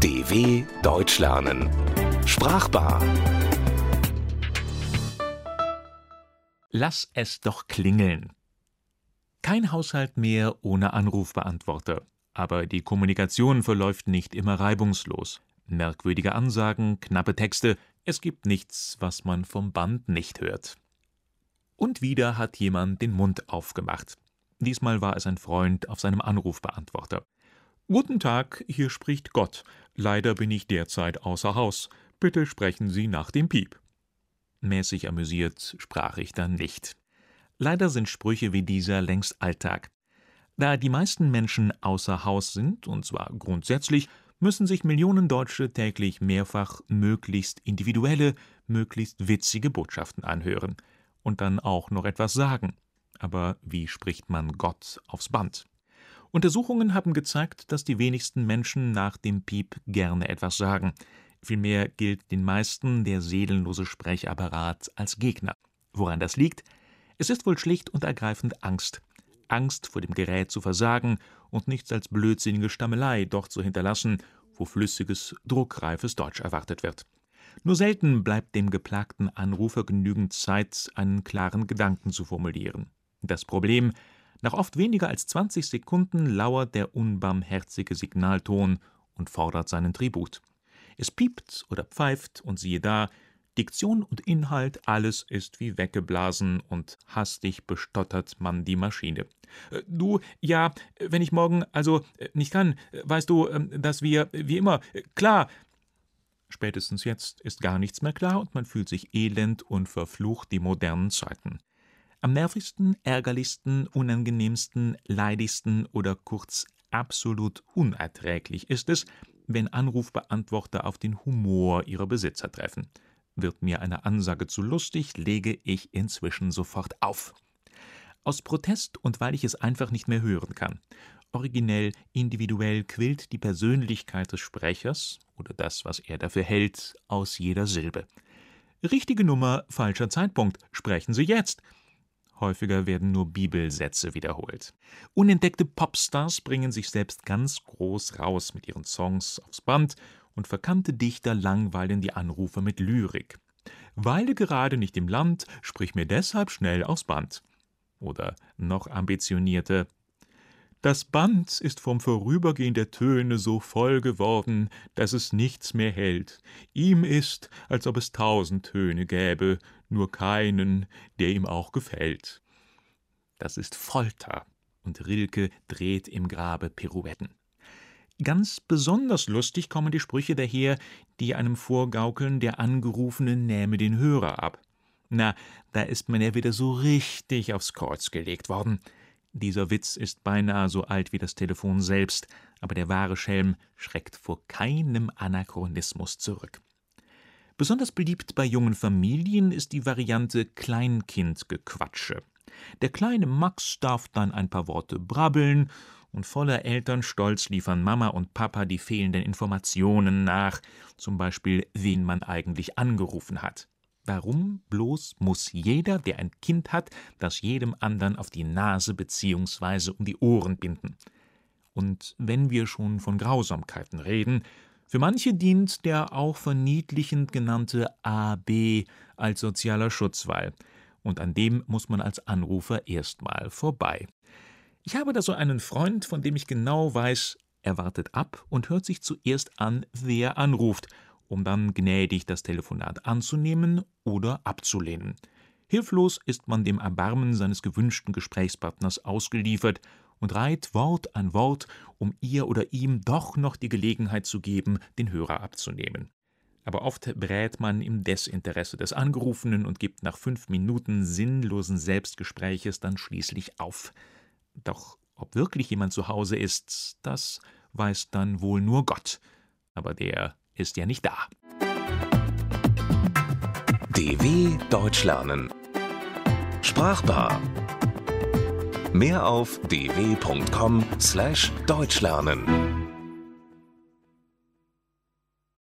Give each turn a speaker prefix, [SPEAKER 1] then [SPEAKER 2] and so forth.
[SPEAKER 1] DW Deutsch lernen. Sprachbar.
[SPEAKER 2] Lass es doch klingeln. Kein Haushalt mehr ohne Anrufbeantworter. Aber die Kommunikation verläuft nicht immer reibungslos. Merkwürdige Ansagen, knappe Texte, es gibt nichts, was man vom Band nicht hört. Und wieder hat jemand den Mund aufgemacht. Diesmal war es ein Freund auf seinem Anrufbeantworter. Guten Tag, hier spricht Gott. Leider bin ich derzeit außer Haus. Bitte sprechen Sie nach dem Piep. Mäßig amüsiert sprach ich dann nicht. Leider sind Sprüche wie dieser längst Alltag. Da die meisten Menschen außer Haus sind, und zwar grundsätzlich, müssen sich Millionen Deutsche täglich mehrfach möglichst individuelle, möglichst witzige Botschaften anhören und dann auch noch etwas sagen. Aber wie spricht man Gott aufs Band? Untersuchungen haben gezeigt, dass die wenigsten Menschen nach dem Piep gerne etwas sagen. Vielmehr gilt den meisten der seelenlose Sprechapparat als Gegner. Woran das liegt? Es ist wohl schlicht und ergreifend Angst. Angst vor dem Gerät zu versagen und nichts als blödsinnige Stammelei dort zu hinterlassen, wo flüssiges, druckreifes Deutsch erwartet wird. Nur selten bleibt dem geplagten Anrufer genügend Zeit, einen klaren Gedanken zu formulieren. Das Problem, nach oft weniger als 20 Sekunden lauert der unbarmherzige Signalton und fordert seinen Tribut. Es piept oder pfeift und siehe da, Diktion und Inhalt, alles ist wie weggeblasen und hastig bestottert man die Maschine. Äh, du, ja, wenn ich morgen also äh, nicht kann, äh, weißt du, ähm, dass wir, wie immer, klar. Spätestens jetzt ist gar nichts mehr klar und man fühlt sich elend und verflucht die modernen Zeiten. Am nervigsten, ärgerlichsten, unangenehmsten, leidigsten oder kurz absolut unerträglich ist es, wenn Anrufbeantworter auf den Humor ihrer Besitzer treffen. Wird mir eine Ansage zu lustig, lege ich inzwischen sofort auf. Aus Protest und weil ich es einfach nicht mehr hören kann. Originell, individuell quillt die Persönlichkeit des Sprechers oder das, was er dafür hält, aus jeder Silbe. Richtige Nummer, falscher Zeitpunkt. Sprechen Sie jetzt. Häufiger werden nur Bibelsätze wiederholt. Unentdeckte Popstars bringen sich selbst ganz groß raus mit ihren Songs aufs Band und verkannte Dichter langweilen die Anrufer mit Lyrik. Weile gerade nicht im Land, sprich mir deshalb schnell aufs Band. Oder noch ambitionierter, das Band ist vom Vorübergehen der Töne so voll geworden, dass es nichts mehr hält. Ihm ist, als ob es tausend Töne gäbe, nur keinen, der ihm auch gefällt. Das ist Folter, und Rilke dreht im Grabe Pirouetten. Ganz besonders lustig kommen die Sprüche daher, die einem vorgaukeln, der Angerufene nähme den Hörer ab. Na, da ist man ja wieder so richtig aufs Kreuz gelegt worden. Dieser Witz ist beinahe so alt wie das Telefon selbst, aber der wahre Schelm schreckt vor keinem Anachronismus zurück. Besonders beliebt bei jungen Familien ist die Variante Kleinkindgequatsche. Der kleine Max darf dann ein paar Worte brabbeln, und voller Elternstolz liefern Mama und Papa die fehlenden Informationen nach, zum Beispiel, wen man eigentlich angerufen hat. Warum bloß muss jeder, der ein Kind hat, das jedem anderen auf die Nase bzw. um die Ohren binden? Und wenn wir schon von Grausamkeiten reden, für manche dient der auch verniedlichend genannte AB als sozialer Schutzwall, und an dem muss man als Anrufer erstmal vorbei. Ich habe da so einen Freund, von dem ich genau weiß, er wartet ab und hört sich zuerst an, wer anruft, um dann gnädig das Telefonat anzunehmen oder abzulehnen. Hilflos ist man dem Erbarmen seines gewünschten Gesprächspartners ausgeliefert und reiht Wort an Wort, um ihr oder ihm doch noch die Gelegenheit zu geben, den Hörer abzunehmen. Aber oft brät man im Desinteresse des Angerufenen und gibt nach fünf Minuten sinnlosen Selbstgespräches dann schließlich auf. Doch ob wirklich jemand zu Hause ist, das weiß dann wohl nur Gott. Aber der ist ja nicht da.
[SPEAKER 1] DW Deutsch lernen. Sprachbar. Mehr auf dw.com/deutschlernen.